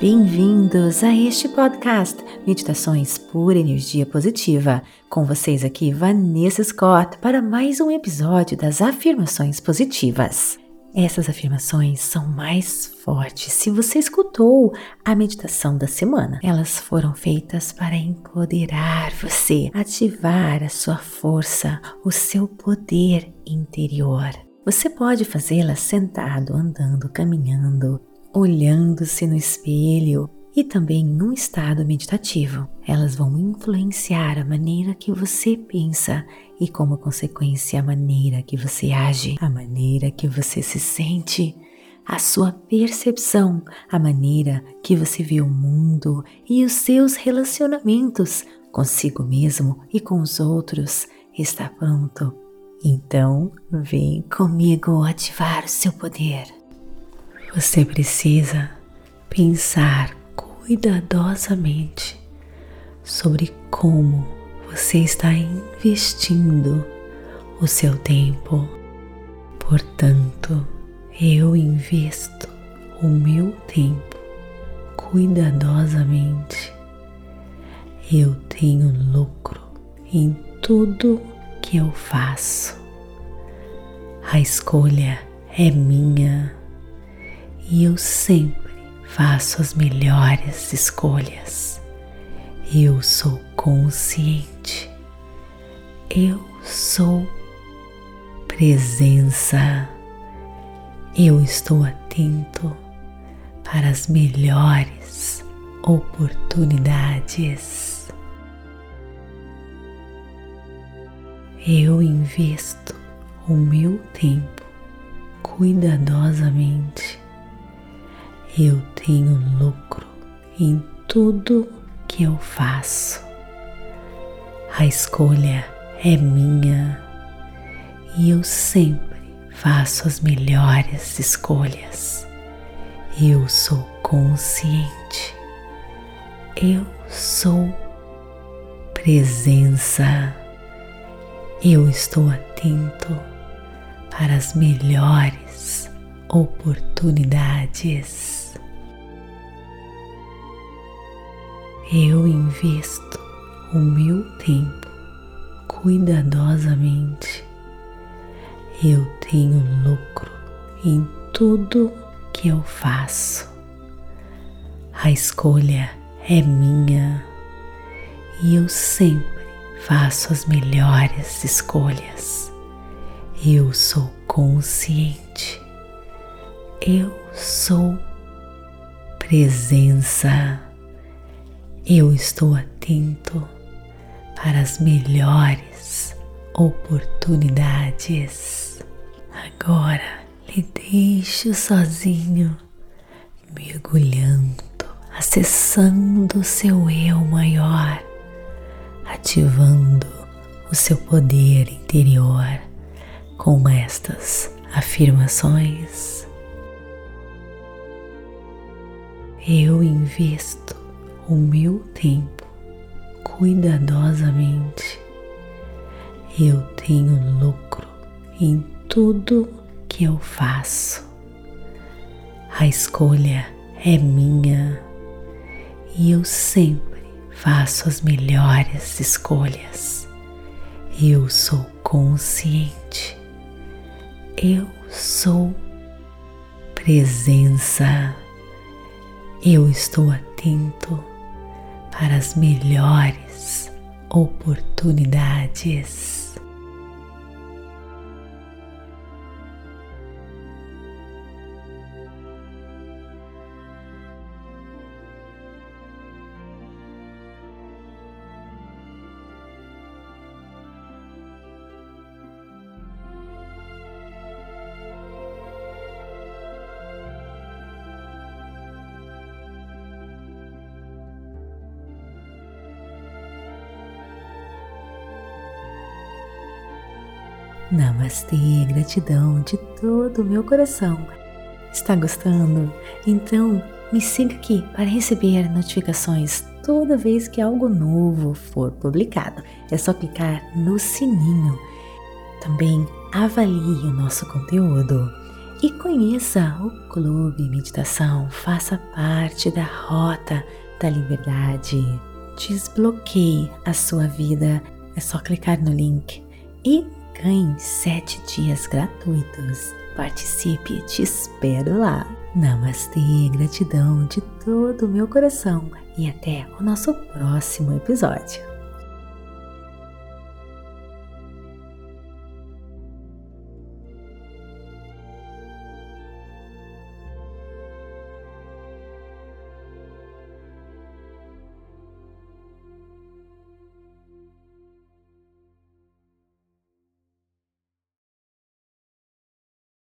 Bem-vindos a este podcast Meditações por Energia Positiva. Com vocês aqui, Vanessa Scott, para mais um episódio das Afirmações Positivas. Essas afirmações são mais fortes se você escutou a meditação da semana. Elas foram feitas para empoderar você, ativar a sua força, o seu poder interior. Você pode fazê-las sentado, andando, caminhando, olhando-se no espelho e também num estado meditativo. Elas vão influenciar a maneira que você pensa e, como consequência, a maneira que você age, a maneira que você se sente, a sua percepção, a maneira que você vê o mundo e os seus relacionamentos consigo mesmo e com os outros está pronto. Então, vem comigo ativar o seu poder. Você precisa pensar cuidadosamente sobre como você está investindo o seu tempo. Portanto, eu investo o meu tempo cuidadosamente. Eu tenho lucro em tudo que eu faço. A escolha é minha e eu sempre faço as melhores escolhas. Eu sou consciente. Eu sou presença. Eu estou atento para as melhores oportunidades. Eu investo o meu tempo cuidadosamente eu tenho lucro em tudo que eu faço. A escolha é minha e eu sempre faço as melhores escolhas. Eu sou consciente. Eu sou presença. Eu estou atento para as melhores oportunidades. Eu investo o meu tempo cuidadosamente. Eu tenho lucro em tudo que eu faço. A escolha é minha e eu sempre faço as melhores escolhas. Eu sou consciente. Eu sou presença eu estou atento para as melhores oportunidades. Agora lhe deixo sozinho, mergulhando, acessando o seu eu maior, ativando o seu poder interior com estas afirmações. Eu invisto o meu tempo cuidadosamente. Eu tenho lucro em tudo que eu faço. A escolha é minha e eu sempre faço as melhores escolhas. Eu sou consciente. Eu sou presença. Eu estou atento para as melhores oportunidades. Namastê, gratidão de todo o meu coração. Está gostando? Então me siga aqui para receber notificações toda vez que algo novo for publicado. É só clicar no sininho. Também avalie o nosso conteúdo. e conheça o Clube Meditação. Faça parte da Rota da Liberdade. Desbloqueie a sua vida. É só clicar no link e ganhe sete dias gratuitos. Participe, te espero lá. Namastê, gratidão de todo o meu coração e até o nosso próximo episódio.